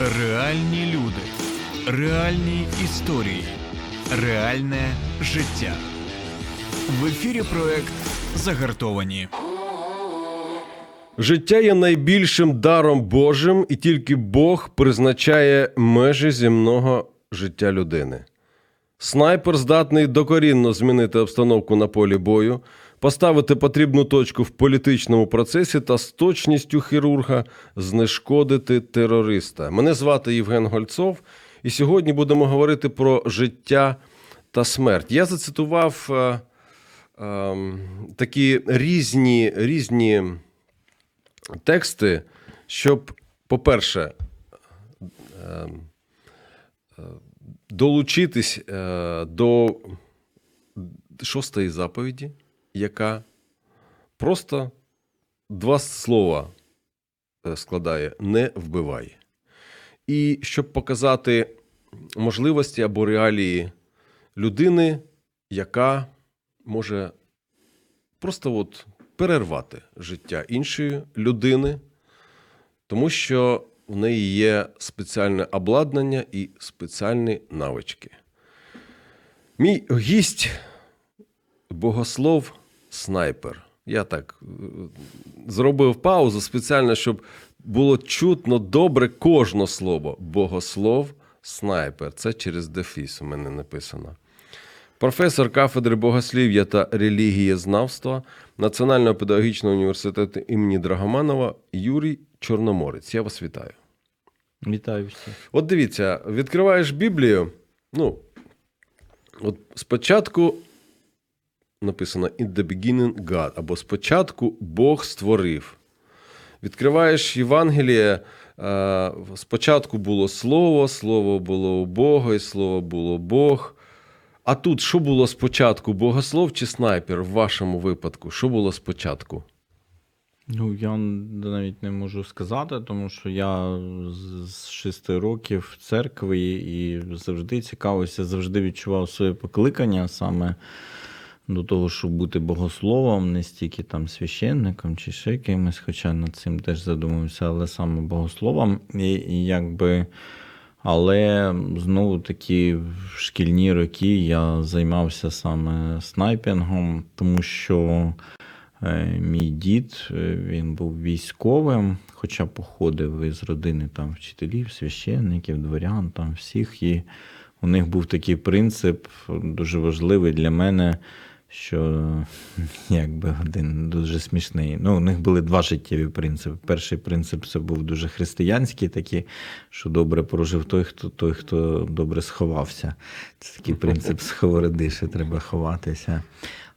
Реальні люди, реальні історії, реальне життя. В ефірі проект Загартовані. Життя є найбільшим даром Божим, і тільки Бог призначає межі земного життя людини. Снайпер здатний докорінно змінити обстановку на полі бою, поставити потрібну точку в політичному процесі та з точністю хірурга знешкодити терориста. Мене звати Євген Гольцов, і сьогодні будемо говорити про життя та смерть. Я зацитував е, е, такі різні, різні тексти, щоб, по-перше, е, е, долучитись е, до шостої заповіді, яка просто два слова е, складає не вбивай. І щоб показати можливості або реалії людини, яка може просто от перервати життя іншої людини, тому що в неї є спеціальне обладнання і спеціальні навички. Мій гість богослов снайпер. Я так е, зробив паузу спеціально, щоб було чутно добре кожне слово. Богослов снайпер. Це через дефіс у мене написано. Професор кафедри богослів'я та релігієзнавства Національного педагогічного університету імені Драгоманова Юрій Чорноморець. Я вас вітаю. Вітаю всіх. От дивіться, відкриваєш Біблію. Ну, от спочатку написано In the beginning God, або спочатку Бог створив. Відкриваєш Євангеліє. е, Спочатку було слово, слово було у Бога, і слово було Бог. А тут що було спочатку? Богослов чи снайпер в вашому випадку? Що було спочатку? Ну, я навіть не можу сказати, тому що я з- шести років в церкві і завжди цікавився, завжди відчував своє покликання саме до того, щоб бути богословом, не стільки там священником чи ще кимось, хоча над цим теж задумався, але саме богословом. І, і якби. Але знову таки в шкільні роки я займався саме снайпінгом, тому що е, мій дід е, він був військовим, хоча походив із родини там вчителів, священників, дворян, там всіх. І у них був такий принцип дуже важливий для мене. Що якби один дуже смішний. Ну, у них були два життєві принципи. Перший принцип це був дуже християнський, такий, що добре прожив той, хто той, хто добре сховався. Це такий принцип сховороди, що треба ховатися.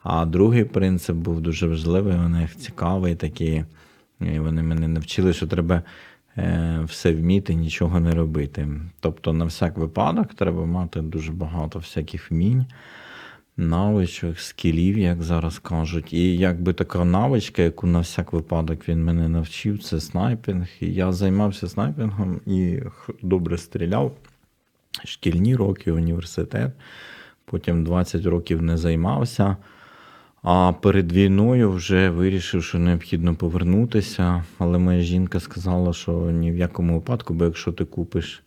А другий принцип був дуже важливий, у них цікавий такий. І вони мене навчили, що треба е, все вміти, нічого не робити. Тобто, на всяк випадок треба мати дуже багато всяких вмінь навичок, скілів, як зараз кажуть. І якби така навичка, яку на всяк випадок він мене навчив, це снайпінг. І я займався снайпінгом і добре стріляв. Шкільні роки, університет. Потім 20 років не займався. А перед війною вже вирішив, що необхідно повернутися. Але моя жінка сказала, що ні в якому випадку, бо якщо ти купиш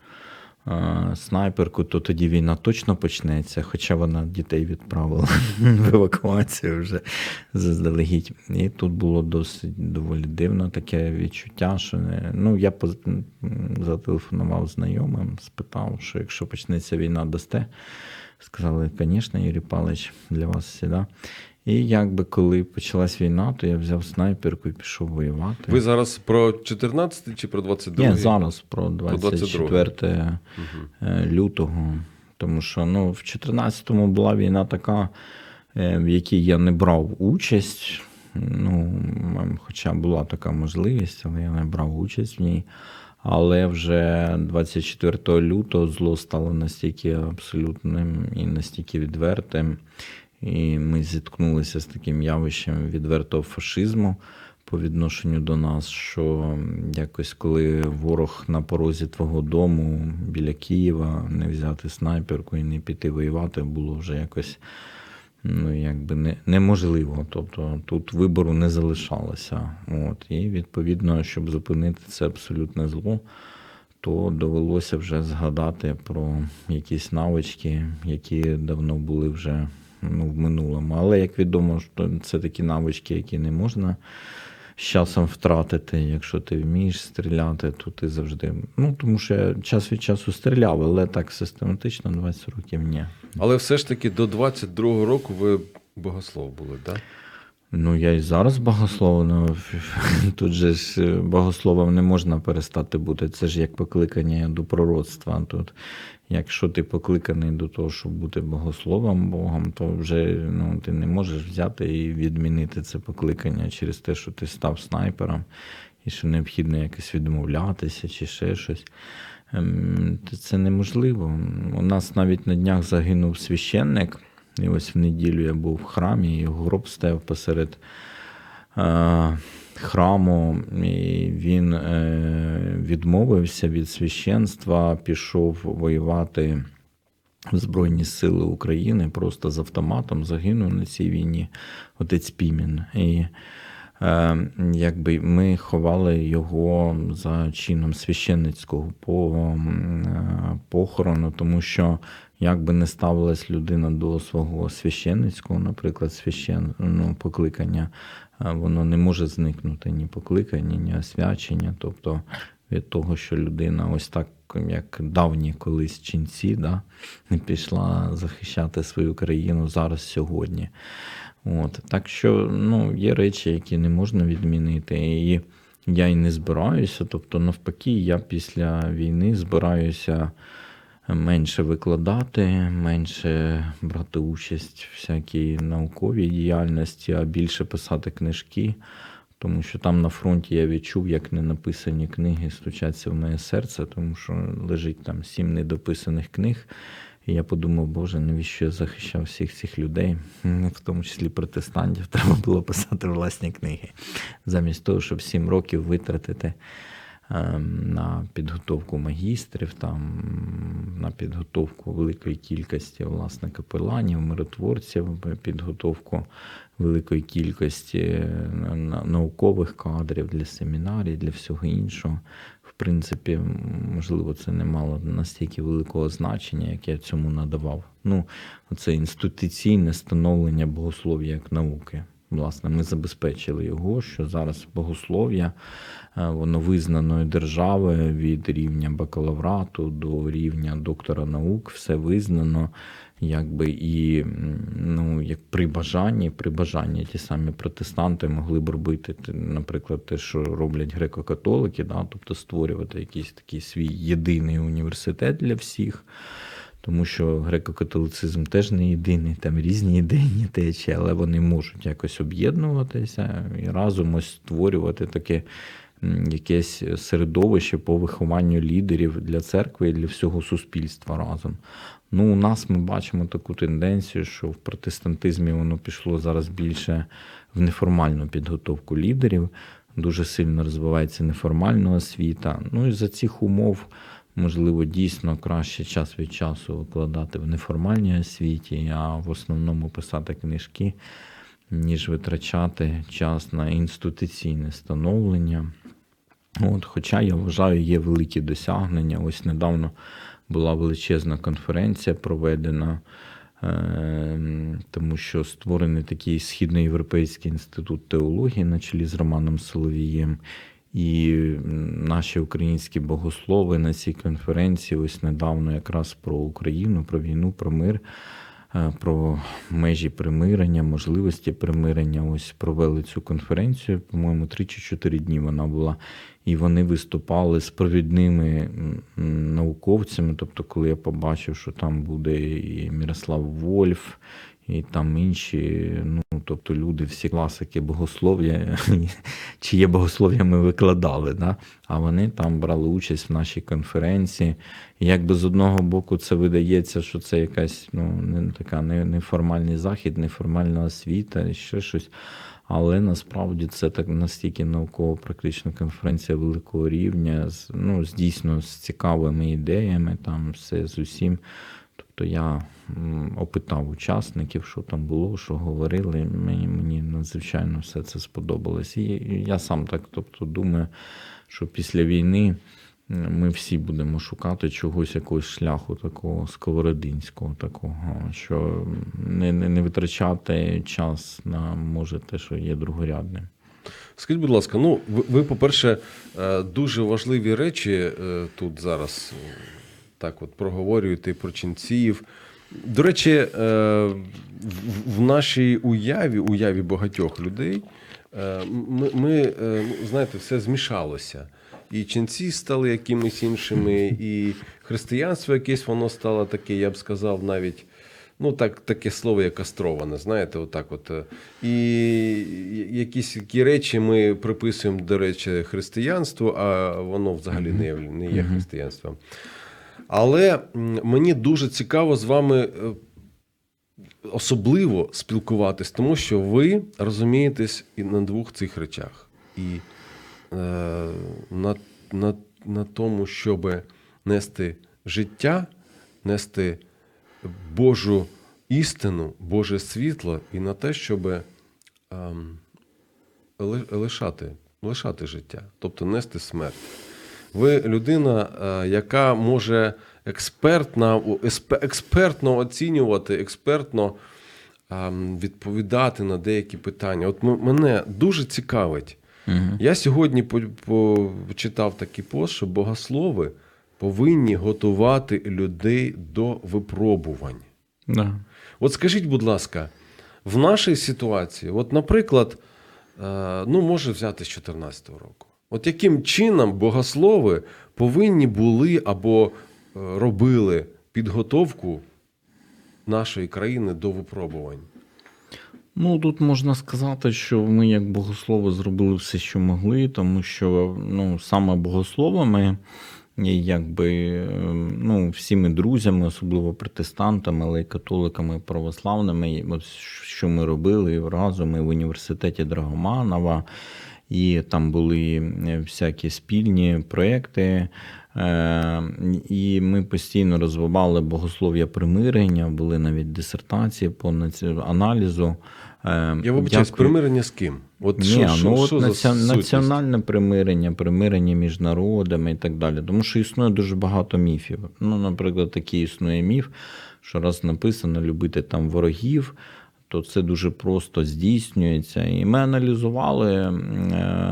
снайперку, то тоді війна точно почнеться, хоча вона дітей відправила в евакуацію вже заздалегідь. І тут було досить доволі дивно таке відчуття, що не. Ну, я поз- зателефонував знайомим, спитав, що якщо почнеться війна, дасте. Сказали, звісно, Юрій Павлович, для вас всіда. І якби коли почалась війна, то я взяв снайперку і пішов воювати. Ви зараз про 14 чи про 22? Ні, зараз про 22. 24 е, лютого. Тому що ну, в 14-му була війна така, е, в якій я не брав участь. Ну, хоча була така можливість, але я не брав участь в ній. Але вже 24 лютого зло стало настільки абсолютним і настільки відвертим. І ми зіткнулися з таким явищем відвертого фашизму по відношенню до нас, що якось коли ворог на порозі твого дому біля Києва не взяти снайперку і не піти воювати, було вже якось ну, якби не, неможливо. Тобто тут вибору не залишалося. От. І відповідно, щоб зупинити це абсолютне зло, то довелося вже згадати про якісь навички, які давно були вже ну, в минулому. Але як відомо, це такі навички, які не можна з часом втратити. Якщо ти вмієш стріляти, то ти завжди. Ну, тому що я час від часу стріляв, але так систематично 20 років ні. Але все ж таки до 22-го року ви богослов були, так? Ну, я і зараз богослов, ну, тут же ж е, богословом не можна перестати бути. Це ж як покликання до пророцтва. Тут, якщо ти покликаний до того, щоб бути богословом Богом, то вже ну, ти не можеш взяти і відмінити це покликання через те, що ти став снайпером, і що необхідно якось відмовлятися чи ще щось. Ем, Це неможливо. У нас навіть на днях загинув священник. І ось в неділю я був в храмі, і гроб стояв посеред е, храму, і він е, відмовився від священства, пішов воювати в Збройні Сили України просто з автоматом загинув на цій війні отець Пімін. І е, якби ми ховали його за чином священницького по, е, похорону, тому що як би не ставилась людина до свого священницького, наприклад, священ, ну, покликання, е, воно не може зникнути ні покликання, ні освячення. Тобто від того, що людина ось так, як давні колись ченці, да, не пішла захищати свою країну зараз сьогодні. От. Так що ну, є речі, які не можна відмінити. І я і не збираюся. Тобто, навпаки, я після війни збираюся менше викладати, менше брати участь в всякій науковій діяльності, а більше писати книжки. Тому що там на фронті я відчув, як не написані книги стучаться в моє серце, тому що лежить там сім недописаних книг. І я подумав, Боже, навіщо я захищав всіх цих людей, в тому числі протестантів, треба було писати власні книги, замість того, щоб сім років витратити на підготовку магістрів, там, на підготовку великої кількості власне капеланів, миротворців, підготовку великої кількості е, наукових кадрів для семінарій, для всього іншого. В принципі, можливо, це не мало настільки великого значення, як я цьому надавав. Ну, це інституційне становлення богослов'я як науки. Власне, ми забезпечили його, що зараз богослов'я, е, воно визнано державою від рівня бакалаврату до рівня доктора наук, все визнано, якби і ну, як при бажанні, при бажанні ті самі протестанти могли б робити, наприклад, те, що роблять греко-католики, да, тобто створювати якийсь такий свій єдиний університет для всіх. Тому що греко-католицизм теж не єдиний, там різні ідейні течії, але вони можуть якось об'єднуватися і разом ось створювати таке якесь середовище по вихованню лідерів для церкви і для всього суспільства разом. Ну, у нас ми бачимо таку тенденцію, що в протестантизмі воно пішло зараз більше в неформальну підготовку лідерів. Дуже сильно розвивається неформальна освіта. Ну і за цих умов можливо, дійсно краще час від часу викладати в неформальній освіті, а в основному писати книжки, ніж витрачати час на інституційне становлення. От, хоча я вважаю, є великі досягнення. Ось недавно була величезна конференція проведена, е, тому що створений такий Східноєвропейський інститут теології на чолі з Романом Соловієм. І наші українські богослови на цій конференції, ось недавно якраз про Україну, про війну, про мир, е, про межі примирення, можливості примирення. Ось провели цю конференцію. По-моєму, 3 чи 4 дні вона була. І вони виступали з провідними науковцями. Тобто, коли я побачив, що там буде і Мірослав Вольф, і там інші, ну тобто люди, всі класики богослов'я, чиє богослов'я ми викладали, да? а вони там брали участь в нашій конференції. І якби з одного боку це видається, що це якась ну, не така не- неформальний захід, неформальна освіта, ще щось. Але насправді це так настільки науково-практична конференція великого рівня, з, ну, з дійсно з цікавими ідеями, там все з усім. Тобто я опитав учасників, що там було, що говорили. Мені, мені надзвичайно все це сподобалось. І я сам так тобто, думаю, що після війни ми всі будемо шукати чогось, якогось шляху такого сковородинського, такого, що не, не, не витрачати час на може те, що є другорядним. Скажіть, будь ласка, ну ви, по-перше, е, дуже важливі речі е, тут зараз так от проговорюєте про ченців. До речі, е, в, нашій уяві, уяві багатьох людей, е, ми, ми е, знаєте, все змішалося. І ченці стали якимись іншими, і християнство якесь воно стало таке, я б сказав, навіть ну так, таке слово, як кастроване, знаєте, отак от. І якісь такі речі ми приписуємо, до речі, християнству, а воно взагалі не є, не є християнством. Але мені дуже цікаво з вами е, особливо спілкуватись, тому що ви розумієтесь і на двох цих речах. І е, на, на, на тому, щоб нести життя, нести Божу істину, Боже світло, і на те, щоб ем, ли- лишати, лишати життя, тобто нести смерть. Ви людина, е, яка може експертно, експертно оцінювати, експертно ем, відповідати на деякі питання. От мене дуже цікавить. Я сьогодні по- по- почитав такий пост, що богослови повинні готувати людей до випробувань. Да. От скажіть, будь ласка, в нашій ситуації, от, наприклад, е, ну, може взяти з 2014 року. От яким чином богослови повинні були або е, робили підготовку нашої країни до випробувань? Ну, тут можна сказати, що ми, як богослови, зробили все, що могли, тому що ну, саме богословами, якби ем, ну, всіми друзями, особливо протестантами, але й католиками, православними, що ми робили разом і в університеті Драгоманова, і там були всякі спільні проекти. Е, І ми постійно розвивали богослов'я примирення, були навіть дисертації по аналізу. Е, Я вибачаюсь, дякую. примирення з ким? От Ні, що, що, ну от що наці... національне примирення, примирення між народами і так далі. Тому що існує дуже багато міфів. Ну, наприклад, такий існує міф, що раз написано любити там ворогів, то це дуже просто здійснюється. І ми аналізували е,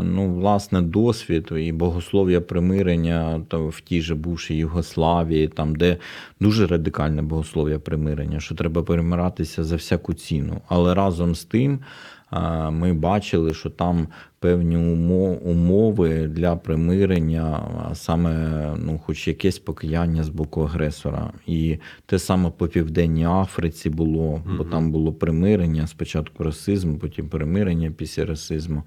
ну, власне досвід і богослов'я примирення то в тій же бувшій Югославії, там, де дуже радикальне богослов'я примирення, що треба перемиратися за всяку ціну. Але разом з тим. Ми бачили, що там певні умови для примирення, а саме ну, хоч якесь покаяння з боку агресора. І те саме по Південній Африці було, бо там було примирення, спочатку расизм, потім примирення після расизму.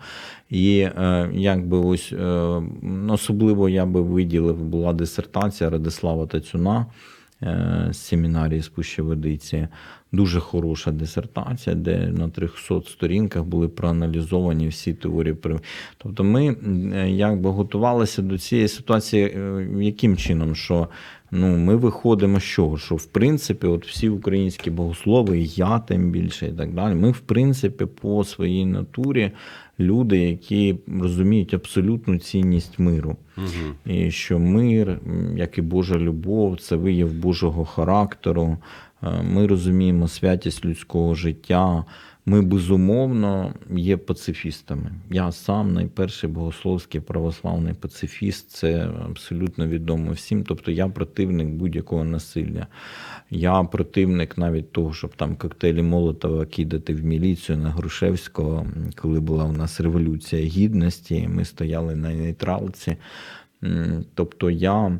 І е, якби ось е, особливо я би виділив, була дисертація Радислава Тацюна е, з семінарії з Пущеводиці. Дуже хороша дисертація, де на 300 сторінках були проаналізовані всі теорії. Тобто ми е, якби готувалися до цієї ситуації е, яким чином? Що ну, ми виходимо з чого? Що в принципі, от всі українські богослови, і я тим більше і так далі. Ми, в принципі, по своїй натурі люди, які розуміють абсолютну цінність миру. І що мир, як і Божа любов, це вияв Божого характеру. Е, Ми розуміємо святість людського життя. Ми безумовно є пацифістами. Я сам найперший богословський православний пацифіст, це абсолютно відомо всім. Тобто я противник будь-якого насилля. Я противник навіть того, щоб там коктейлі Молотова кидати в міліцію на Грушевського, коли була у нас революція гідності, ми стояли на нейтралці. Тобто я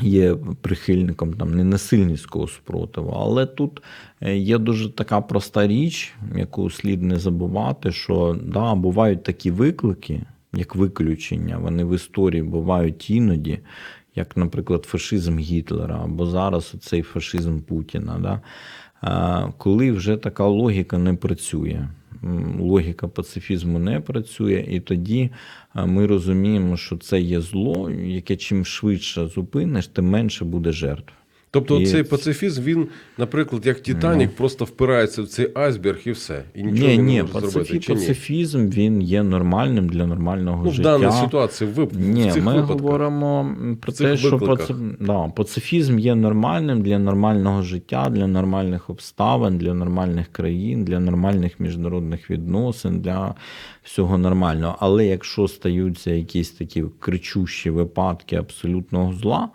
є прихильником там ненасильницького спротиву. Але тут е, є дуже така проста річ, яку слід не забувати, що да, бувають такі виклики, як виключення, вони в історії бувають іноді, як, наприклад, фашизм Гітлера, або зараз цей фашизм Путіна. Да? Е, Коли вже така логіка не працює. Логіка пацифізму не працює, і тоді е, ми розуміємо, що це є зло, яке чим швидше зупиниш, тим менше буде жертв. Тобто І цей пацифізм, він, наприклад, як Титанік, просто впирається в цей айсберг і все. І нічого ні, не ні, може пацифі, зробити. Чи ні? пацифізм він є нормальним для нормального Ну, в життя. даній ситуації, в, в Ні, цих ми випадках. говоримо про В те, що паци... да, пацифізм є нормальним для нормального життя, для нормальних обставин, для нормальних країн, для нормальних міжнародних відносин, для всього нормального. Але якщо стаються якісь такі кричущі випадки абсолютного зла,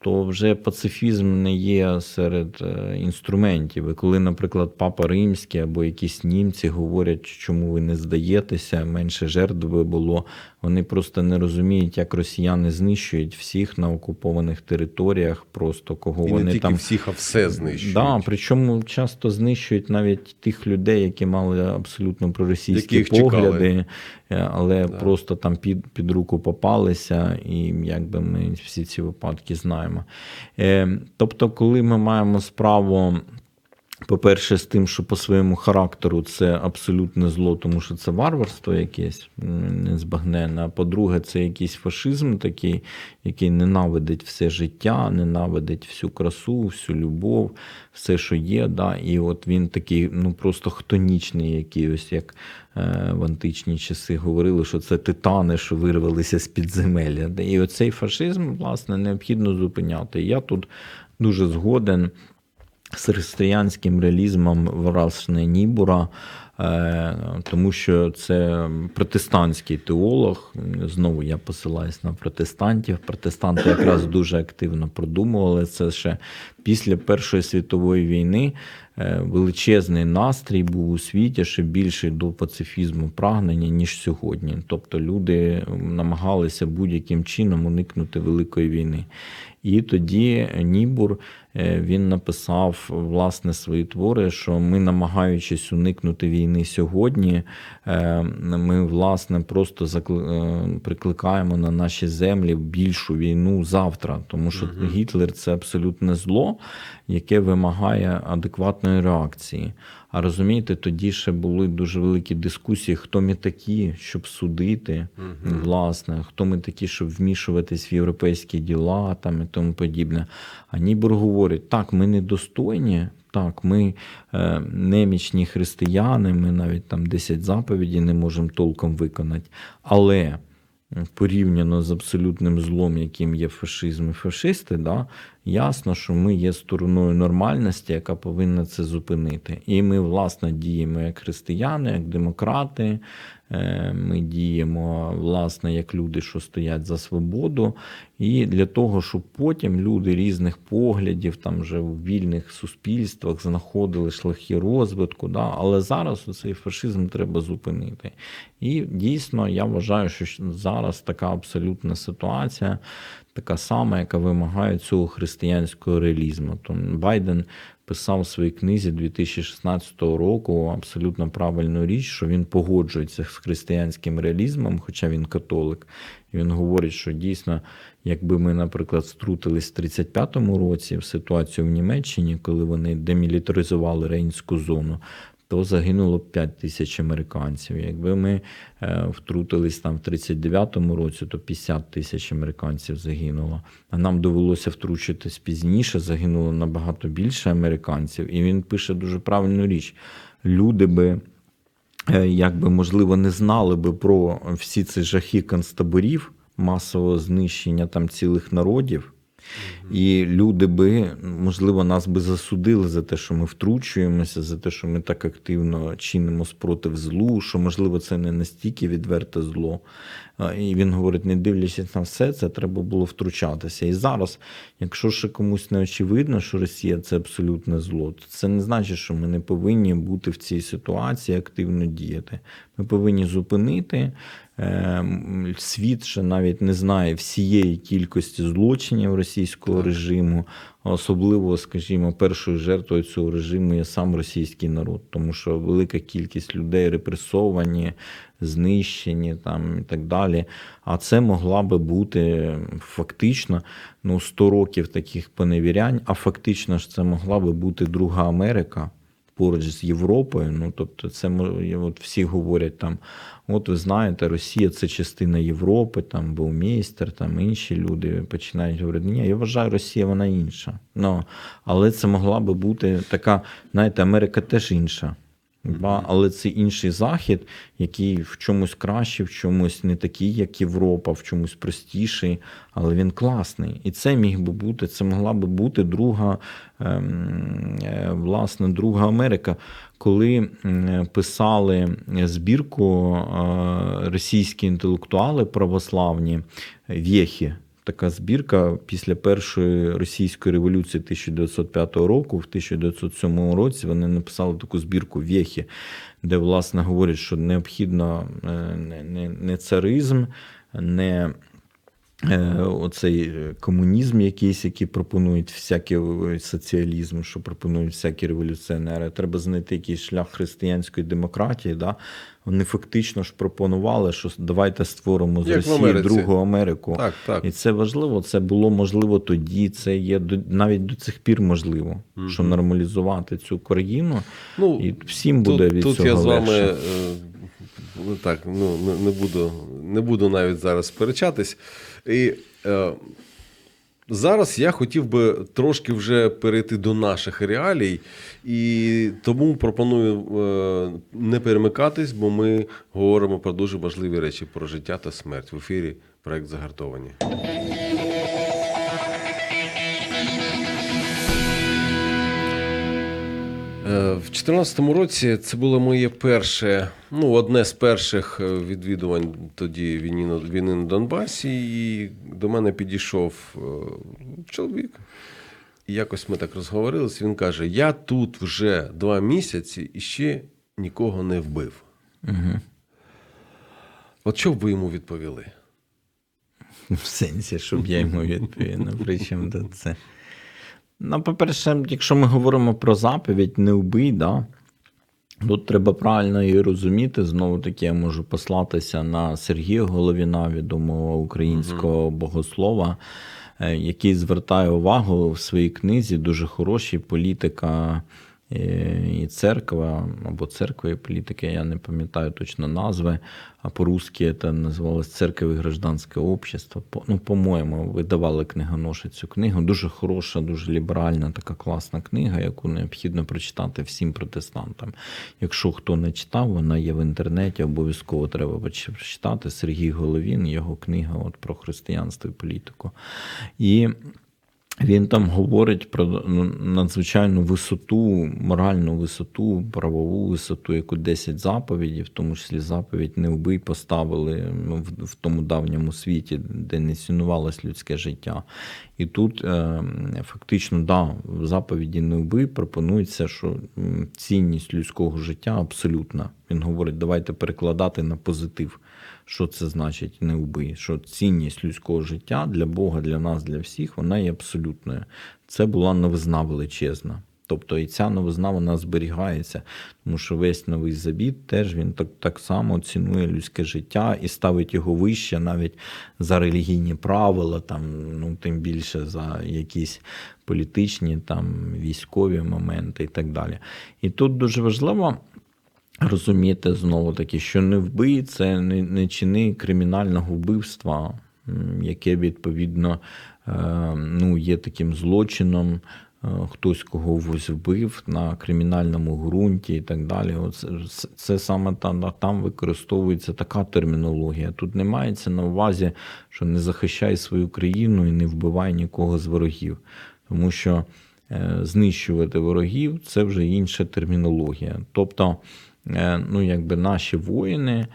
то вже пацифізм не є серед е, інструментів. І коли, наприклад, папа римський або якісь німці говорять, чому ви не здаєтеся, менше жертв було, вони просто не розуміють, як росіяни знищують всіх на окупованих територіях, просто кого І вони не там всіх, а все знищують. Да, причому часто знищують навіть тих людей, які мали абсолютно проросійські Яких чекали. погляди, е, але Да. просто там під, під руку попалися, і якби ми всі ці випадки знаємо. Е, тобто, коли ми маємо справу. По-перше, з тим, що по своєму характеру це абсолютне зло, тому що це варварство якесь незбагненне. А по-друге, це якийсь фашизм такий, який ненавидить все життя, ненавидить всю красу, всю любов, все, що є. Да? І от він такий, ну просто хтонічний, який ось як е, в античні часи говорили, що це титани, що вирвалися з підземелля. І оцей фашизм, власне, необхідно зупиняти. Я тут дуже згоден з християнським реалізмом власне Нібура, е, тому що це протестантський теолог. Знову я посилаюсь на протестантів. Протестанти якраз дуже активно продумували це ще після Першої світової війни. е, Величезний настрій був у світі ще більший до пацифізму прагнення, ніж сьогодні. Тобто люди намагалися будь-яким чином уникнути великої війни. І тоді Нібур він написав власне свої твори, що ми, намагаючись уникнути війни сьогодні, е, ми власне просто е, прикликаємо на наші землі більшу війну завтра, тому що Гітлер це абсолютне зло, яке вимагає адекватної реакції. А розумієте, тоді ще були дуже великі дискусії, хто ми такі, щоб судити, власне, хто ми такі, щоб вмішуватись в європейські діла там і тому подібне. А Нібур говорить, так, ми недостойні, так, ми е, немічні християни, ми навіть там 10 заповідей не можемо толком виконати. Але порівняно з абсолютним злом, яким є фашизм і фашисти, да, ясно, що ми є стороною нормальності, яка повинна це зупинити. І ми, власне, діємо як християни, як демократи. е, Ми діємо, власне, як люди, що стоять за свободу. І для того, щоб потім люди різних поглядів, там вже в вільних суспільствах знаходили шляхи розвитку. Да? Але зараз цей фашизм треба зупинити. І дійсно я вважаю, що зараз така абсолютна ситуація, така сама, яка вимагає цього християнського реалізму. Тому Байден писав в своїй книзі 2016 року абсолютно правильну річ, що він погоджується з християнським реалізмом, хоча він католик. І він говорить, що дійсно, якби ми, наприклад, втрутились в 35-му році в ситуацію в Німеччині, коли вони демілітаризували Рейнську зону, то загинуло 5 тисяч американців. Якби ми е, втрутились там в 39-му році, то 50 тисяч американців загинуло. А нам довелося втручитись пізніше, загинуло набагато більше американців. І він пише дуже правильну річ: люди би. е, Якби можливо не знали би про всі ці жахи концтаборів, масового знищення там цілих народів, і люди би, можливо, нас би засудили за те, що ми втручуємося, за те, що ми так активно чинимо спротив злу, що, можливо, це не настільки відверте зло. І він говорить: не дивлячись на все, це треба було втручатися. І зараз, якщо ще комусь не очевидно, що Росія це абсолютне зло, то це не значить, що ми не повинні бути в цій ситуації активно діяти. Ми повинні зупинити. Ем, Світ ще навіть не знає всієї кількості злочинів російського режиму, особливо, скажімо, першою жертвою цього режиму є сам російський народ, тому що велика кількість людей репресовані, знищені там і так далі. А це могла би бути фактично ну, 100 років таких поневірянь, а фактично ж це могла би бути друга Америка поруч з Європою. Ну, тобто, це от всі говорять там: от ви знаєте, Росія це частина Європи, там Баумейстер, там інші люди починають говорити, ні, я вважаю, Росія вона інша. Ну, але це могла би бути така, знаєте, Америка теж інша. Ба, але це інший захід, який в чомусь кращий, в чомусь не такий, як Європа, в чомусь простіший, але він класний. І це міг би бути, це могла би бути друга, ем, е, власне, друга Америка. Коли писали збірку е, російські інтелектуали православні Вєхі, така збірка після першої російської революції 1905 року, в 1907 році вони написали таку збірку Вєхі, де власне говорять, що необхідно е, не, не, не царизм, не оцей е, комунізм якийсь, який пропонують всякий е, соціалізм, що пропонують всякі революціонери. Треба знайти якийсь шлях християнської демократії. Да? Вони фактично ж пропонували, що давайте створимо з Як Росії другу Америку. Так, так. І це важливо. Це було можливо тоді. Це є до- навіть до цих пір можливо, що нормалізувати цю країну. Ну, і всім буде тут, від тут цього я з вами е, ну, так, ну, не, не, буду, не буду навіть зараз сперечатись. І е, зараз я хотів би трошки вже перейти до наших реалій, і тому пропоную е, не перемикатись, бо ми говоримо про дуже важливі речі про життя та смерть в ефірі. Проект загартовані. В 2014 році це було моє перше, ну, одне з перших е, відвідувань тоді війни на, війни на Донбасі, і до мене підійшов е, чоловік. І якось ми так розговорилися. Він каже: Я тут вже два місяці і ще нікого не вбив. Угу. От що б ви йому відповіли? В сенсі, щоб я йому відповів. Ну, при чому це? Ну, по-перше, якщо ми говоримо про заповідь, не вбий, да? тут треба правильно її розуміти. Знову таки, я можу послатися на Сергія Головіна, відомого українського богослова, е, який звертає увагу в своїй книзі дуже хорошій політика і церква, або церква і політика, я не пам'ятаю точно назви, а по-русски це називалось Церковь гражданське общество. Ну, по-моєму, видавали книгоноші цю книгу. Дуже хороша, дуже ліберальна, така класна книга, яку необхідно прочитати всім протестантам. Якщо хто не читав, вона є в інтернеті, обов'язково треба прочитати. Сергій Головін, його книга от, про християнство і політику. І він там говорить про ну, надзвичайну висоту, моральну висоту, правову висоту, яку 10 заповідей, в тому числі заповідь не вбий, поставили ну, в, в тому давньому світі, де не цінувалось людське життя. І тут е, фактично, да, в заповіді не вбий пропонується, що цінність людського життя абсолютна. Він говорить, давайте перекладати на позитив. Що це значить не вбий? Що цінність людського життя для Бога, для нас, для всіх, вона є абсолютною. Це була новизна величезна. Тобто і ця новизна вона зберігається, тому що весь новий забіт теж він так, так само цінує людське життя і ставить його вище навіть за релігійні правила, там, ну, тим більше за якісь політичні, там, військові моменти і так далі. І тут дуже важливо розуміти знову таки, що не вбий це не, не чини кримінального вбивства, яке відповідно е, ну, є таким злочином. е, Хтось когось вбив на кримінальному ґрунті і так далі. Оце, це, саме там, там використовується така термінологія. Тут не мається на увазі, що не захищай свою країну і не вбивай нікого з ворогів. Тому що е, знищувати ворогів це вже інша термінологія. Тобто, ну, якби наші воїни,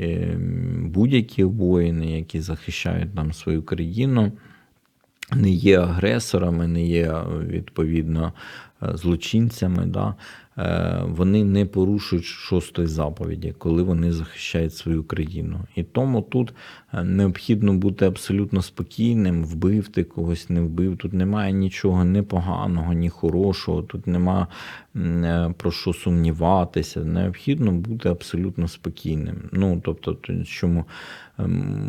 е, будь-які воїни, які захищають нам свою країну, не є агресорами, не є відповідно е, злочинцями. Да? Е, Вони не порушують шостої заповіді, коли вони захищають свою країну. І тому тут е, необхідно бути абсолютно спокійним, вбив ти когось, не вбив. Тут немає нічого ні поганого, ні хорошого, тут нема е, про що сумніватися. Необхідно бути абсолютно спокійним. Ну, тобто, чому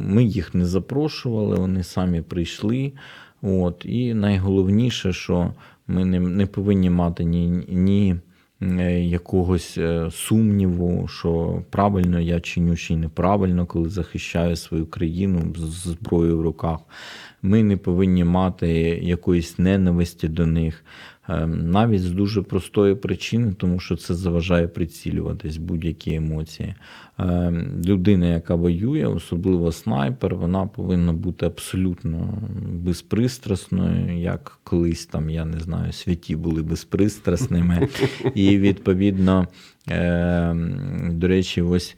ми їх не запрошували, вони самі прийшли. От, і найголовніше, що ми не, не повинні мати ні, ні якогось е, сумніву, що правильно я чиню чи неправильно, коли захищаю свою країну з зброєю в руках. Ми не повинні мати якоїсь ненависті до них. Е, Навіть з дуже простої причини, тому що це заважає прицілюватись будь-які емоції. Е, Людина, яка воює, особливо снайпер, вона повинна бути абсолютно безпристрасною, як колись там, я не знаю, святі були безпристрасними. І відповідно, е, до речі, ось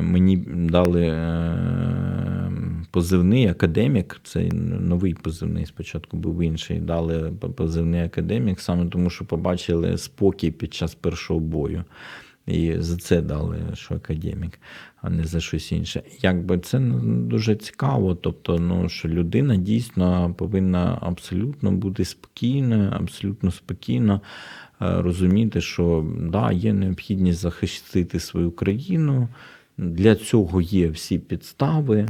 мені дали е, позивний академік, це новий позивний, спочатку був інший. Дали позивний академік, саме тому, що побачили спокій під час першого бою. І за це дали, що академік, а не за щось інше. Якби це дуже цікаво. Тобто, ну що людина дійсно повинна абсолютно бути спокійною, абсолютно спокійно е, розуміти, що да, є необхідність захистити свою країну. Для цього є всі підстави.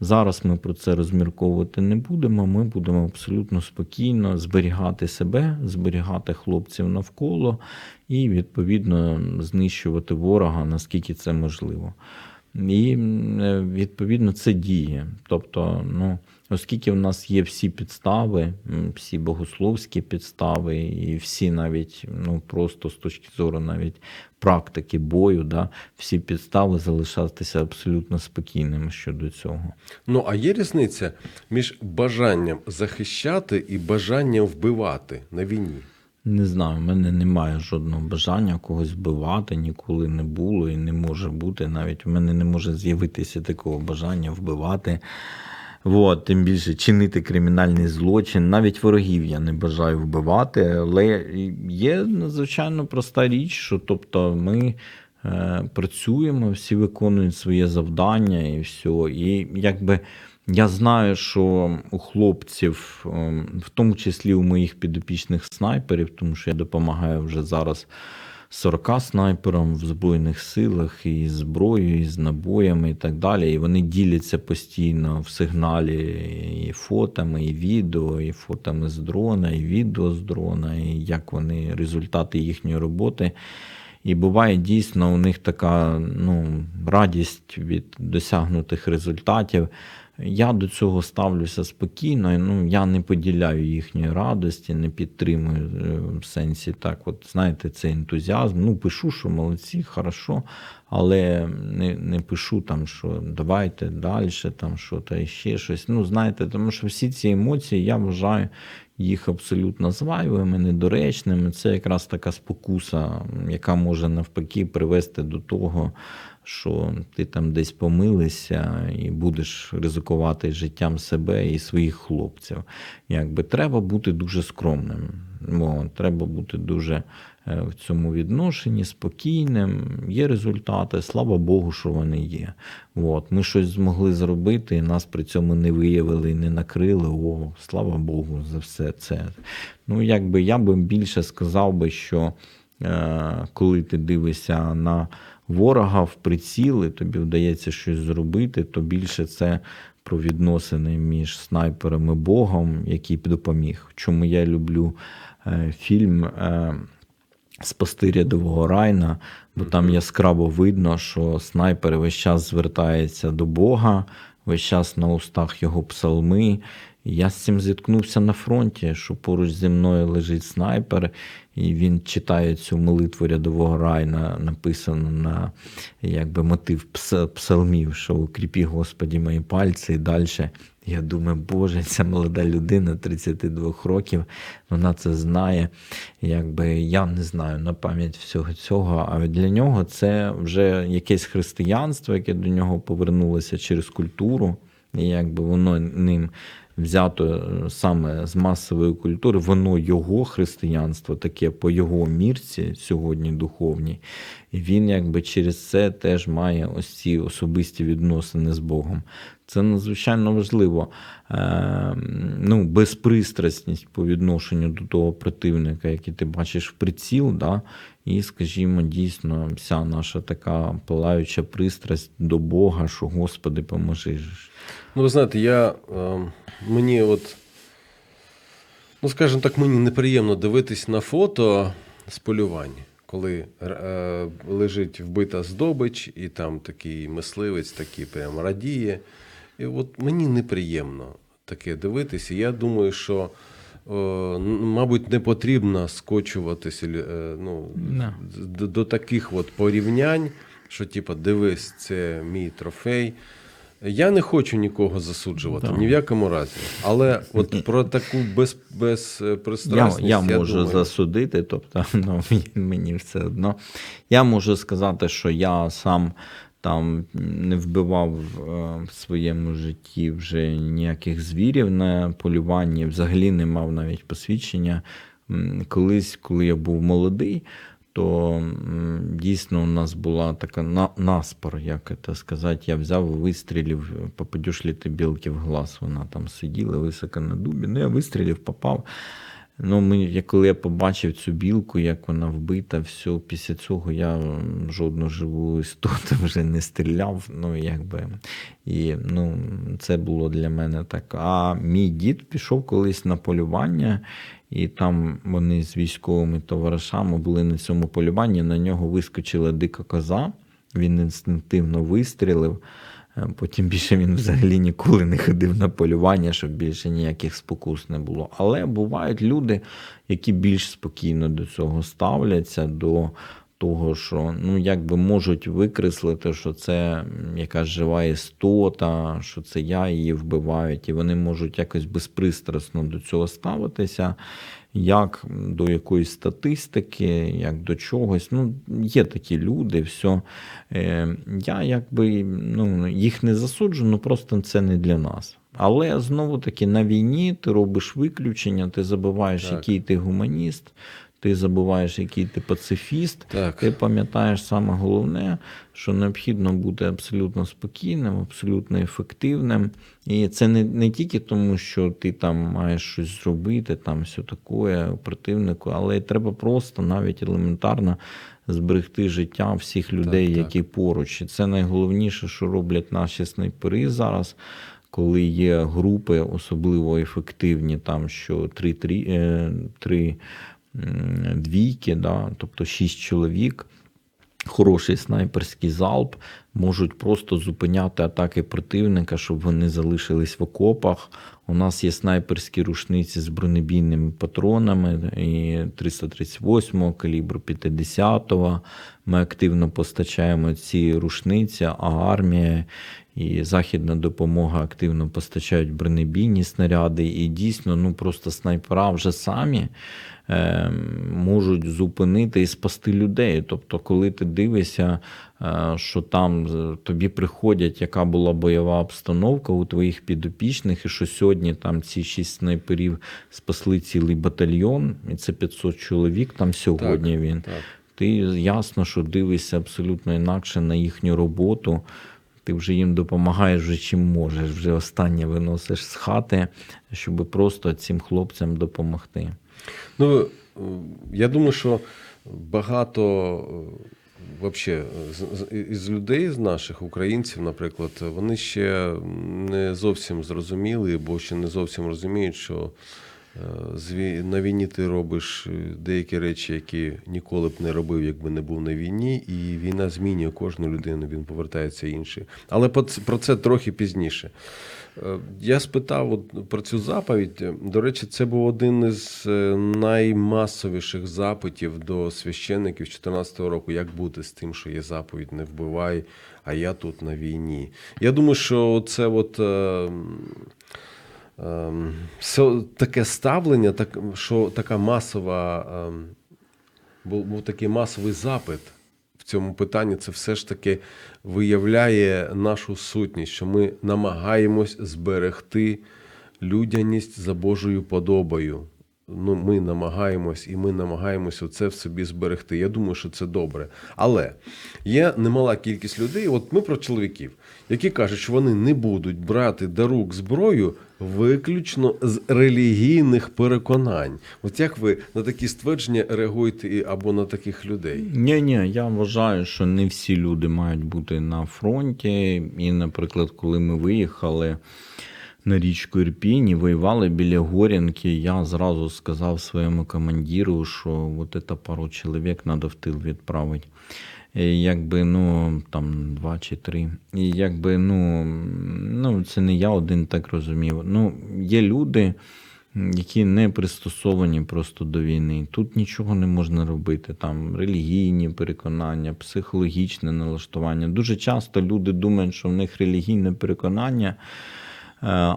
Зараз ми про це розмірковувати не будемо. Ми будемо абсолютно спокійно зберігати себе, зберігати хлопців навколо і, відповідно, знищувати ворога, наскільки це можливо. І е, відповідно це діє. Тобто, ну, оскільки в нас є всі підстави, всі богословські підстави, і всі навіть ну, просто з точки зору навіть практики бою, да, всі підстави залишатися абсолютно спокійними щодо цього. Ну, а є різниця між бажанням захищати і бажанням вбивати на війні. Не знаю, в мене немає жодного бажання когось вбивати, ніколи не було і не може бути. Навіть в мене не може з'явитися такого бажання вбивати. От, тим більше чинити кримінальний злочин. Навіть ворогів я не бажаю вбивати, але є надзвичайно проста річ, що тобто ми е, працюємо, всі виконують своє завдання і все. І якби я знаю, що у хлопців, ем, в тому числі у моїх підопічних снайперів, тому що я допомагаю вже зараз 40 снайперам в Збройних силах і зброєю, і з набоями, і так далі. І вони діляться постійно в сигналі і фотами, і відео, і фотами з дрона, і відео з дрона, і як вони результати їхньої роботи. І буває дійсно у них така ну, радість від досягнутих результатів. Я до цього ставлюся спокійно. Ну, я не поділяю їхньої радості, не підтримую е, в сенсі так, от знаєте, цей ентузіазм. Ну, пишу, що молодці, хорошо, але не, не пишу там, що давайте далі, там що та ще щось. Ну, знаєте, тому що всі ці емоції я вважаю їх абсолютно звайвими, недоречними. Це якраз така спокуса, яка може навпаки привести до того, що ти там десь помилився і будеш ризикувати життям себе і своїх хлопців. Якби треба бути дуже скромним. О, треба бути дуже е, в цьому відношенні спокійним. Є результати, слава Богу, що вони є. От, ми щось змогли зробити, і нас при цьому не виявили і не накрили. О, слава Богу, за все це. Ну, якби я би більше сказав би, що е, коли ти дивишся на ворога в приціли, тобі вдається щось зробити, то більше це про відносини між снайпером і Богом, який допоміг. Чому я люблю е, фільм е, Спасти рядового Райна, бо там яскраво видно, що снайпер весь час звертається до Бога, весь час на устах його псалми. Я з цим зіткнувся на фронті, що поруч зі мною лежить снайпер, і він читає цю молитву рядового райна, написану на якби мотив пс- псалмів, що укріпі, Господі, мої пальці і далі. Я думаю, Боже, ця молода людина 32 років, вона це знає. Якби я не знаю на пам'ять всього цього. А для нього це вже якесь християнство, яке до нього повернулося через культуру, і якби воно ним взято е, саме з масової культури, воно його християнство, таке по його мірці сьогодні духовній. І він якби через це теж має ось ці особисті відносини з Богом. Це надзвичайно важливо. Е, ну, безпристрасність по відношенню до того противника, який ти бачиш в приціл, да, і, скажімо, дійсно, вся наша така палаюча пристрасть до Бога, що Господи, поможи. Ну, ви знаєте, я е, мені от, ну скажімо так, мені неприємно дивитись на фото з полювання. коли е, лежить вбита здобич, і там такий мисливець такий прям радіє. І от мені неприємно таке дивитися. Я думаю, що. е, Мабуть, не потрібно скочуватися е, ну, Да. до, до таких от порівнянь, що, типу, дивись, це мій трофей. Я не хочу нікого засуджувати, Да. ні в якому разі. Але от про таку без, Я, безпристрасність, я можу думаю, засудити, тобто ну, мені- мені все одно. Я можу сказати, що я сам там не вбивав е, в своєму житті вже ніяких звірів на полюванні, взагалі не мав навіть посвідчення. Колись, коли я був молодий, то дійсно у нас була така на, наспор, як це сказати. Я взяв, вистрілив, попадеш ли ти білки в глаз. Вона там сиділа високо на дубі. Ну, я вистрілив, попав. Ну, ми, коли я побачив цю білку, як вона вбита, все, після цього я жодну живу істоту вже не стріляв. Ну, якби, і ну, це було для мене так. А мій дід пішов колись на полювання, і там вони з військовими товаришами були на цьому полюванні. На нього вискочила дика коза. Він інстинктивно вистрілив. Е, Потім більше він взагалі ніколи не ходив на полювання, щоб більше ніяких спокус не було. Але бувають люди, які більш спокійно до цього ставляться, до того, що ну, якби можуть викреслити, що це якась жива істота, що це я її вбивають, і вони можуть якось безпристрасно до цього ставитися. Як до якоїсь статистики, як до чогось. Ну, є такі люди, все. Я якби ну, їх не засуджу, ну просто це не для нас. Але знову таки на війні ти робиш виключення, ти забуваєш, Так. який ти гуманіст, ти забуваєш, який ти пацифіст. Так. Ти пам'ятаєш саме головне, що необхідно бути абсолютно спокійним, абсолютно ефективним. І це не, не тільки тому, що ти там маєш щось зробити, там все таке противнику, але й треба просто навіть елементарно зберегти життя всіх людей, так. які поруч. І це найголовніше, що роблять наші снайпери зараз. Коли є групи особливо ефективні, там що три, три, е, три м, двійки, да, тобто шість чоловік, хороший снайперський залп, можуть просто зупиняти атаки противника, щоб вони залишились в окопах. У нас є снайперські рушниці з бронебійними патронами і 338 калібру 50-го. Ми активно постачаємо ці рушниці, а армія і західна допомога активно постачають бронебійні снаряди. І дійсно, ну просто снайпера вже самі можуть зупинити і спасти людей. Тобто, коли ти дивишся, е, що там е, тобі приходять, яка була бойова обстановка у твоїх підопічних, і що сьогодні там ці шість снайперів спасли цілий батальйон, і це 500 чоловік там сьогодні він. Так. Ти ясно, що дивишся абсолютно інакше на їхню роботу. Ти вже їм допомагаєш вже чим можеш, вже останнє виносиш з хати, щоб просто цим хлопцям допомогти. Ну, е, я думаю, що багато вообще, з- з- із людей, з наших українців, наприклад, вони ще не зовсім зрозуміли, бо ще не зовсім розуміють, що е, на війні ти робиш е, деякі речі, які ніколи б не робив, якби не був на війні, і війна змінює кожну людину, він повертається інший. Але про це трохи пізніше. Е, Я спитав от про цю заповідь. До речі, це був один із е, наймасовіших запитів до священників з 14-го року. Як бути з тим, що є заповідь не вбивай, а я тут на війні. Я думаю, що це от. Ем, таке ставлення, так, що така масова, ем, був, був такий масовий запит в цьому питанні, це все ж таки виявляє нашу сутність, що ми намагаємось зберегти людяність за Божою подобою. Ну, ми намагаємось і ми намагаємося це в собі зберегти. Я думаю, що це добре. Але є немала кількість людей, от ми про чоловіків, які кажуть, що вони не будуть брати до рук зброю виключно з релігійних переконань. От як ви на такі ствердження реагуєте або на таких людей? Ні, ні, я вважаю, що не всі люди мають бути на фронті. І, наприклад, коли ми виїхали на річку Ірпінь і воювали біля Горянки. Я зразу сказав своєму командиру, що от це пару чоловік треба в тил відправити. Якби, ну, там два чи три. І якби, ну, ну, це не я один так розумів. Ну, є люди, які не пристосовані просто до війни. Тут нічого не можна робити. Там релігійні переконання, психологічне налаштування. Дуже часто люди думають, що в них релігійне переконання. е,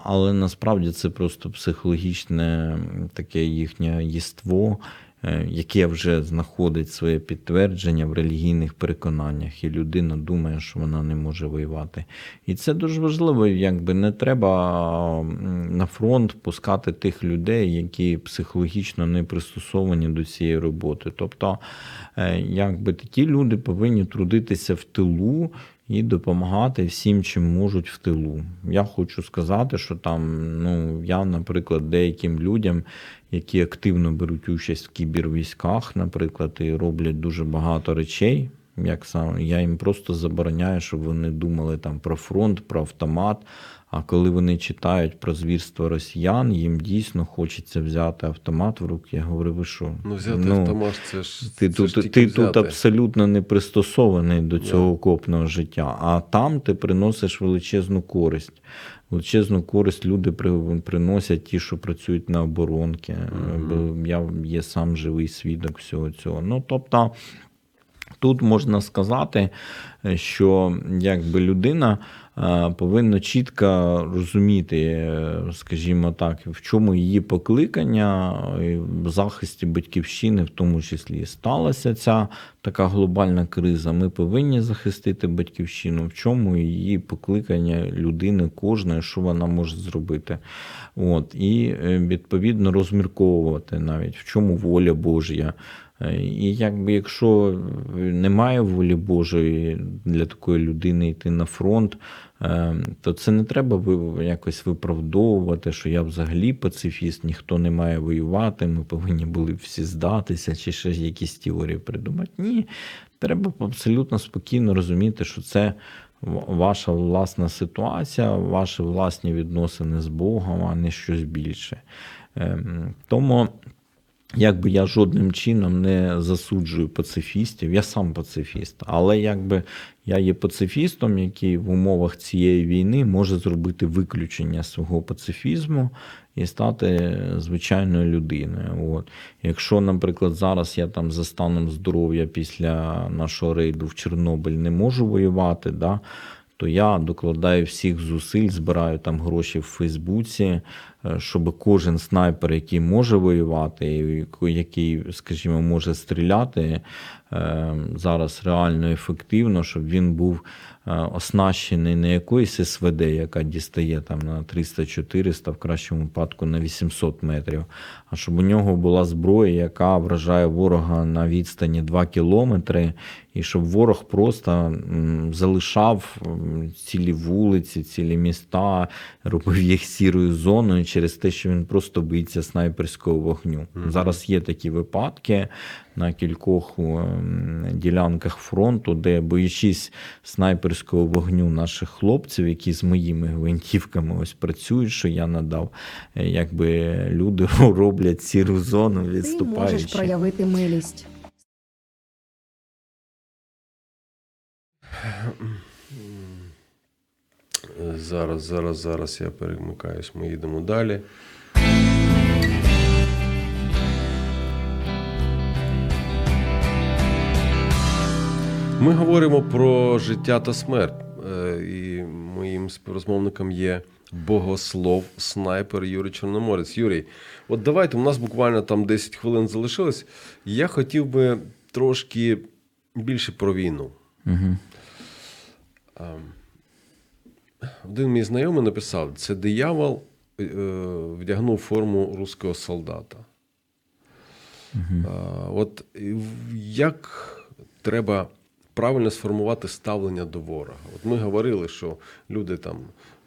Але насправді це просто психологічне таке їхнє єство, яке вже знаходить своє підтвердження в релігійних переконаннях, і людина думає, що вона не може воювати. І це дуже важливо, якби не треба на фронт пускати тих людей, які психологічно не пристосовані до цієї роботи. Тобто, е, якби ті люди повинні трудитися в тилу. І допомагати всім, чим можуть в тилу. Я хочу сказати, що там, ну, я, наприклад, деяким людям, які активно беруть участь в кібервійськах, наприклад, і роблять дуже багато речей. Як сам я їм просто забороняю, щоб вони думали там про фронт, про автомат. А коли вони читають про звірство росіян, їм дійсно хочеться взяти автомат в руки. Я говорю, ви що? Ну, взяти автомат, це ж. Ти, це тут, ж тільки ти тут абсолютно не пристосований до цього окопного життя, а там ти приносиш величезну користь. Величезну користь люди приносять ті, що працюють на оборонки. Бо я є сам живий свідок всього цього. Ну, тобто, Тут можна сказати, е, що якби людина повинна чітко розуміти, е, скажімо так, в чому її покликання в захисті батьківщини, в тому числі сталася ця така глобальна криза. Ми повинні захистити батьківщину, в чому її покликання людини кожної, що вона може зробити. От, і е, відповідно розмірковувати навіть в чому воля Божя. Е, І якби якщо немає волі Божої для такої людини йти на фронт, е, то це не треба якось виправдовувати, що я взагалі пацифіст, ніхто не має воювати, ми повинні були всі здатися, чи ще якісь теорії придумати. Ні, треба абсолютно спокійно розуміти, що це ваша власна ситуація, ваші власні відносини з Богом, а не щось більше. Ем, Тому якби я жодним чином не засуджую пацифістів, я сам пацифіст, але якби я є пацифістом, який в умовах цієї війни може зробити виключення свого пацифізму і стати звичайною людиною. От. Якщо, наприклад, зараз я там за станом здоров'я після нашого рейду в Чорнобиль не можу воювати, да, то я докладаю всіх зусиль, збираю там гроші в Фейсбуці, щоб кожен снайпер, який може воювати, який, скажімо, може стріляти е, зараз реально ефективно, щоб він був е, оснащений не якоюсь СВД, яка дістає там на 300-400, в кращому випадку на 800 метрів, щоб у нього була зброя, яка вражає ворога на відстані 2 кілометри, і щоб ворог просто залишав цілі вулиці, цілі міста, робив їх сірою зоною через те, що він просто боїться снайперського вогню. Зараз є такі випадки на кількох ем, ділянках фронту, де боячись снайперського вогню наших хлопців, які з моїми гвинтівками ось працюють, що я надав, е, якби люди роблять сіру зону, Ти можеш проявити милість. Зараз, зараз, зараз я перемикаюсь. Ми їдемо далі. Ми говоримо про життя та смерть. Е, І моїм співрозмовником є богослов, снайпер Юрій Чорноморець. Юрій, от давайте, у нас буквально там 10 хвилин залишилось. Я хотів би трошки більше про війну. Угу. Один мій знайомий написав: це диявол е, вдягнув форму руського солдата. А, от як треба правильно сформувати ставлення до ворога? От ми говорили, що люди там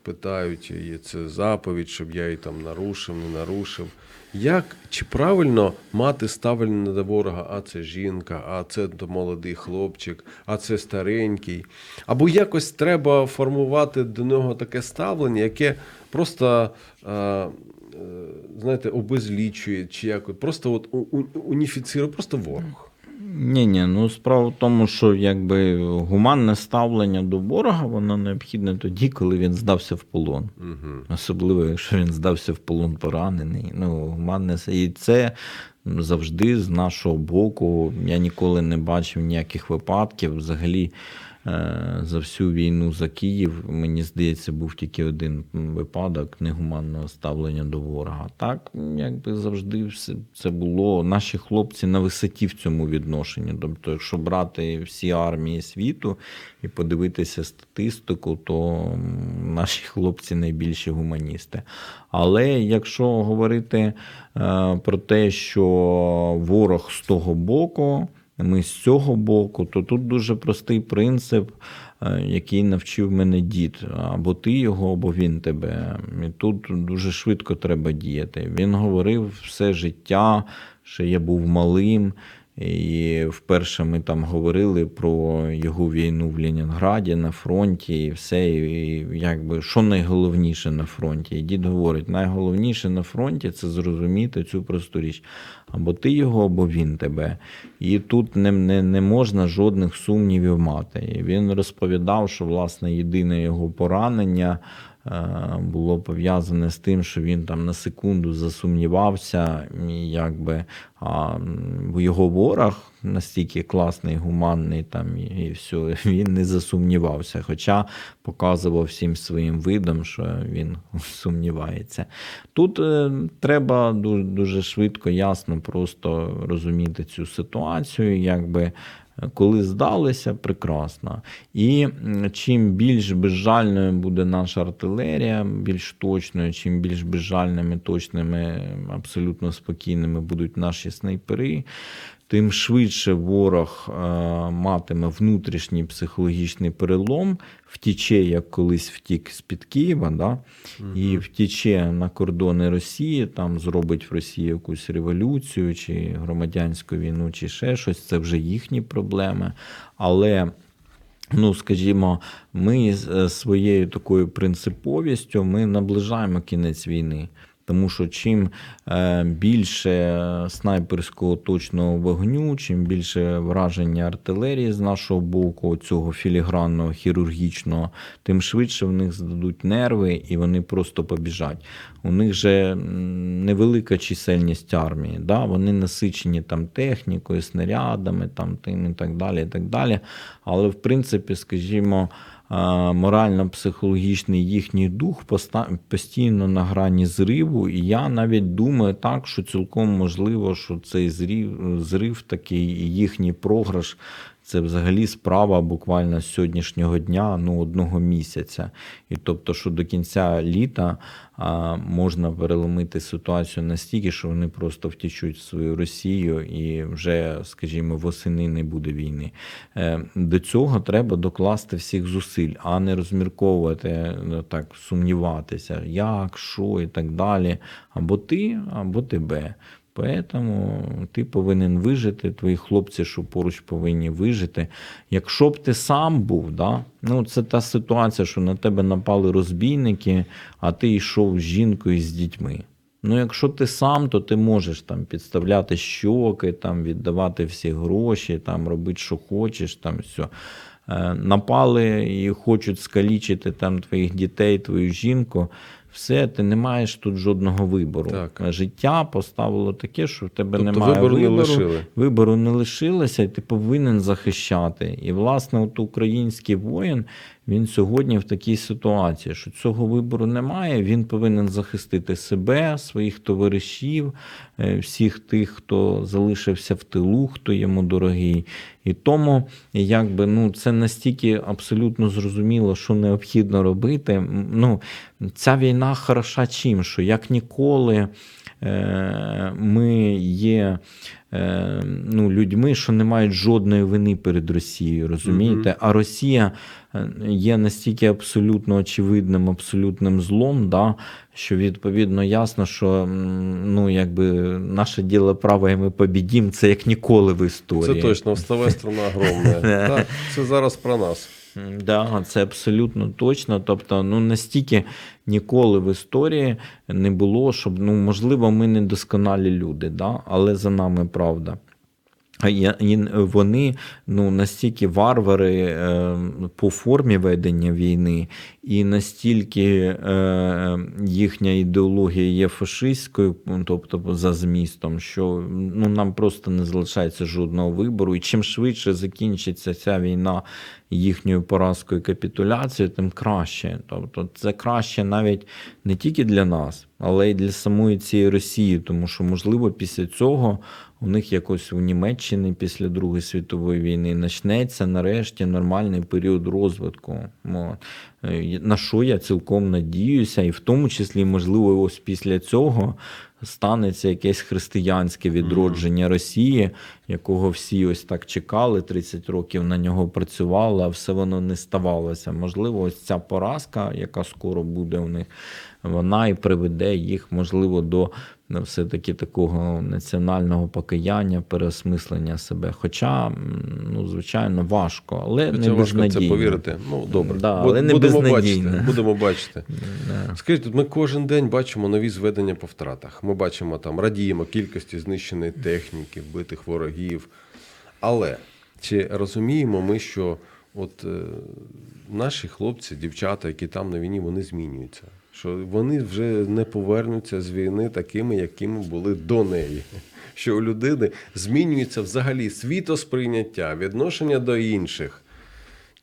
питають, є це заповідь, щоб я її там нарушив, не нарушив. Як чи правильно мати ставлення до ворога, а це жінка, а це молодий хлопчик, а це старенький? Або якось треба формувати до нього таке ставлення, яке просто, е, е, знаєте, обезлічує чи як, от просто от уніфіцирує, просто ворог. Ні, ні, ну справа в тому, що якби гуманне ставлення до ворога, воно необхідне тоді, коли він здався в полон. Угу. Особливо, якщо він здався в полон поранений. Ну, гуманне і це завжди з нашого боку. Я ніколи не бачив ніяких випадків. Взагалі, за всю війну за Київ, мені здається, був тільки один випадок негуманного ставлення до ворога. Так, якби завжди все це було. Наші хлопці на висоті в цьому відношенні. Тобто, якщо брати всі армії світу і подивитися статистику, то наші хлопці найбільші гуманісти. Але якщо говорити е, про те, що ворог з того боку, ми з цього боку, то тут дуже простий принцип, е, який навчив мене дід. Або ти його, або він тебе. І тут дуже швидко треба діяти. Він говорив все життя, що я був малим. І вперше ми там говорили про його війну в Ленінграді на фронті, і все. І якби що найголовніше на фронті? І дід говорить: найголовніше на фронті це зрозуміти цю просту річ. Або ти його, або він тебе. І тут не, не, не можна жодних сумнівів мати. І він розповідав, що власне єдине його поранення. Е, Було пов'язане з тим, що він там на секунду засумнівався, і якби а його ворог настільки класний, гуманний, там і все, він не засумнівався, хоча показував всім своїм видом, що він сумнівається. Тут е, треба дуже, дуже швидко, ясно, просто розуміти цю ситуацію, якби. Коли здалися, прекрасно. І чим більш безжальною буде наша артилерія, більш точною, чим більш безжальними, точними, абсолютно спокійними будуть наші снайпери, тим швидше ворог е, матиме внутрішній психологічний перелом, втіче, як колись втік з-під Києва, да? і втіче на кордони Росії, там зробить в Росії якусь революцію, чи громадянську війну, чи ще щось. Це вже їхні проблеми. Але. Ну, скажімо, ми е, своєю такою принциповістю ми наближаємо кінець війни. Тому що чим е, більше снайперського точного вогню, чим більше враження артилерії з нашого боку, цього філігранного, хірургічного, тим швидше в них здадуть нерви і вони просто побіжать. У них же невелика чисельність армії, да? вони насичені там технікою, снарядами, там, тим і так далі. і так далі. Але в принципі, скажімо, морально-психологічний їхній дух постійно на грані зриву. І я навіть думаю так, що цілком можливо, що цей зрив, зрив такий їхній програш. Це взагалі справа буквально з сьогоднішнього дня, ну одного місяця. І тобто, що до кінця літа а, можна переломити ситуацію настільки, що вони просто втічуть в свою Росію і вже, скажімо, восени не буде війни. Е, До цього треба докласти всіх зусиль, а не розмірковувати ну, так, сумніватися, як, що і так далі. Або ти, або тебе. Поэтому ти повинен вижити, твої хлопці, що поруч повинні вижити. Якщо б ти сам був, да? ну це та ситуація, що на тебе напали розбійники, а ти йшов з жінкою з дітьми. Ну, якщо ти сам, то ти можеш там підставляти щоки, там віддавати всі гроші, там робити, що хочеш, там все. Напали і хочуть скалічити там твоїх дітей, твою жінку. Все, ти не маєш тут жодного вибору. Так. Життя поставило таке, що в тебе Тобто немає вибору не вибору. лишили. Вибору не лишилося, і ти повинен захищати. І, власне, от український воїн він сьогодні в такій ситуації, що цього вибору немає. Він повинен захистити себе, своїх товаришів, е, всіх тих, хто залишився в тилу, хто йому дорогий. І тому, якби ну, це настільки абсолютно зрозуміло, що необхідно робити. Ну, ця війна хороша чим, що як ніколи. е, Ми є е, ну, людьми, що не мають жодної вини перед Росією, розумієте? А Росія є настільки абсолютно очевидним, абсолютним злом, да, що відповідно ясно, що ну, якби наше діло право, і ми побідім, це як ніколи в історії. Це точно, вставай страна огромна. це зараз про нас. Да, це абсолютно точно. Тобто, ну настільки ніколи в історії не було, щоб ну можливо, ми не досконалі люди, да? але за нами правда. І вони ну, настільки варвари е, по формі ведення війни, і настільки е, їхня ідеологія є фашистською, ну, тобто за змістом, що ну, нам просто не залишається жодного вибору. І чим швидше закінчиться ця війна їхньою поразкою капітуляцією, тим краще. Тобто це краще навіть не тільки для нас, але й для самої цієї Росії, тому що, можливо, після цього у них якось у Німеччині після Другої світової війни почнеться нарешті нормальний період розвитку. Е, На що я цілком надіюся, і в тому числі, можливо, ось після цього станеться якесь християнське відродження Росії, якого всі ось так чекали, 30 років на нього працювали, а все воно не ставалося. Можливо, ось ця поразка, яка скоро буде у них, вона і приведе їх, можливо, до все-таки такого національного покаяння, переосмислення себе. Хоча, ну, звичайно, важко, але Це не важко в це повірити. Ну, добре. Да, але не будемо безнадійно. бачити. Будемо бачити. Да. Скажіть, тут ми кожен день бачимо нові зведення по втратах. Ми бачимо там, радіємо кількості знищеної техніки, вбитих ворогів. Але чи розуміємо ми, що от е, наші хлопці, дівчата, які там на війні, вони змінюються? Що вони вже не повернуться з війни такими, якими були до неї. Що у людини змінюється взагалі світосприйняття, відношення до інших.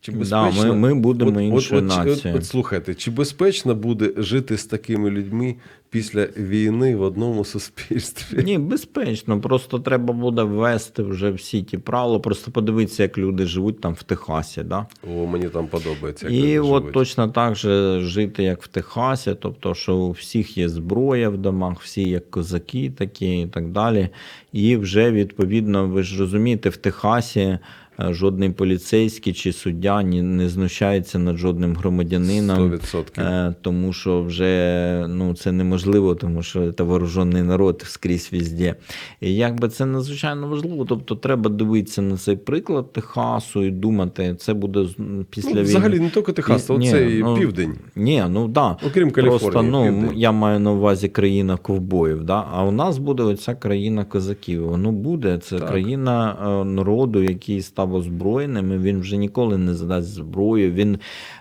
Чи Да, ми- ми будемо іншою чи- нацією. от слухайте, чи безпечно буде жити з такими людьми після війни в одному суспільстві? Ні, безпечно. Просто треба буде ввести вже всі ті правила. Просто подивитися, як люди живуть там в Техасі. Да? О, мені там подобається. Як І люди от живуть. точно так же жити, як в Техасі, тобто, що у всіх є зброя в домах, всі як козаки такі і так далі. І вже відповідно, ви ж розумієте, в Техасі жодний поліцейський чи суддя не знущається над жодним громадянином. 100%. Е, Тому що вже ну, це неможливо, тому що це вооружений народ скрізь везде. І якби це надзвичайно важливо. Тобто треба дивитися на цей приклад Техасу і думати, це буде після Ну, війни. взагалі не тільки Техас, а Ні, ну, південь. Ні, ну да. Окрім Каліфорнії, Просто ну, південь. я маю на увазі країна ковбоїв. Да? А у нас буде оця країна козаків. Воно буде. Це Так. країна е, народу, який став озброєним. і Він вже ніколи не задасть зброю. Він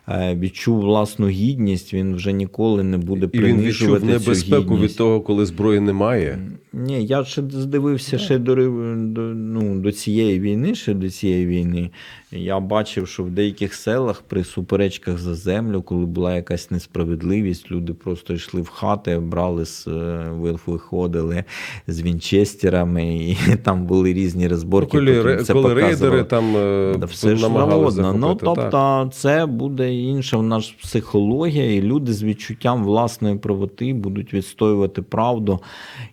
е, відчув власну гідність, він вже ніколи не буде І він відчув небезпеку від того, коли зброї немає. Ні, я ще здивився ще до, до, ну, до цієї війни, ще до цієї війни. Я бачив, що в деяких селах при суперечках за землю, коли була якась несправедливість, люди просто йшли в хати, брали з е, виходили з вінчестерами, і там були різні розборки. коли це коли рейдери там е, Да все ж. Ну, так. тобто, це буде інша в нас психологія, і люди з відчуттям власної правоти будуть відстоювати правду.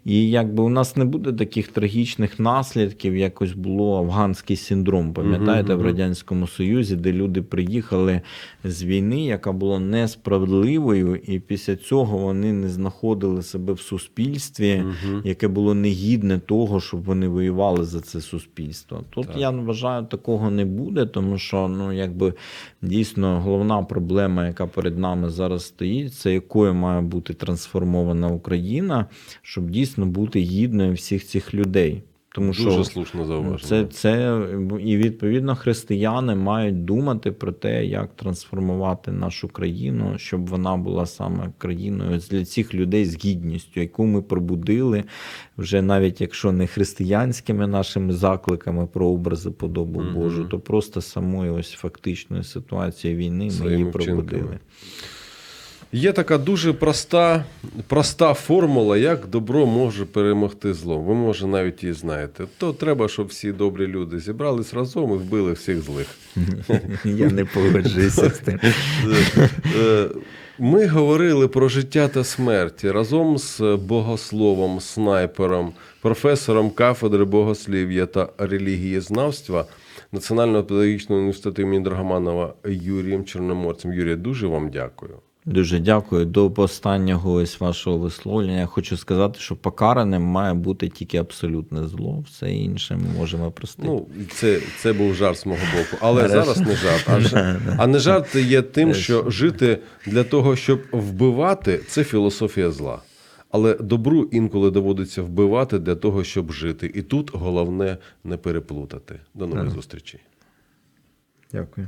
І якби у нас не буде таких трагічних наслідків, якось було афганський синдром, пам'ятаєте, в мгм. Радянському Союзі, де люди приїхали з війни, яка була несправедливою, і після цього вони не знаходили себе в суспільстві, Мгм. яке було негідне того, щоб вони воювали за це суспільство. Тут Так. я вважаю, такого не буде, тому що ну якби дійсно головна проблема, яка перед нами зараз стоїть, це якою має бути трансформована Україна, щоб дійсно бути гідною всіх цих людей. Тому Дуже що слушне Ну, зауваження. Це, це і відповідно християни мають думати про те, як трансформувати нашу країну, щоб вона була саме країною для цих людей з гідністю, яку ми пробудили вже навіть якщо не християнськими нашими закликами про образи подобу Мгм. Божу, то просто самою ось фактичною ситуацією війни ми Своїми її вчинками. Є така дуже проста, проста формула, як добро може перемогти зло. Ви, може, навіть її знаєте. То треба, щоб всі добрі люди зібрались разом і вбили всіх злих. Я не погоджуюся з тим. Е, Ми говорили про життя та смерть разом з богословом, снайпером, професором кафедри богослів'я та релігієзнавства Національного педагогічного університету імені Драгоманова Юрієм Чорноморцем. Юрій, дуже вам дякую. Дуже дякую. До останнього ось вашого висловлення. Я хочу сказати, що покараним має бути тільки абсолютне зло. Все інше ми можемо простити. Ну, це, це був жарт з мого боку. Але Хорошо. зараз не жарт. А, ж- а не жарт є тим, що жити для того, щоб вбивати, це філософія зла. Але добру інколи доводиться вбивати для того, щоб жити. І тут головне не переплутати. До нових зустрічей. Дякую.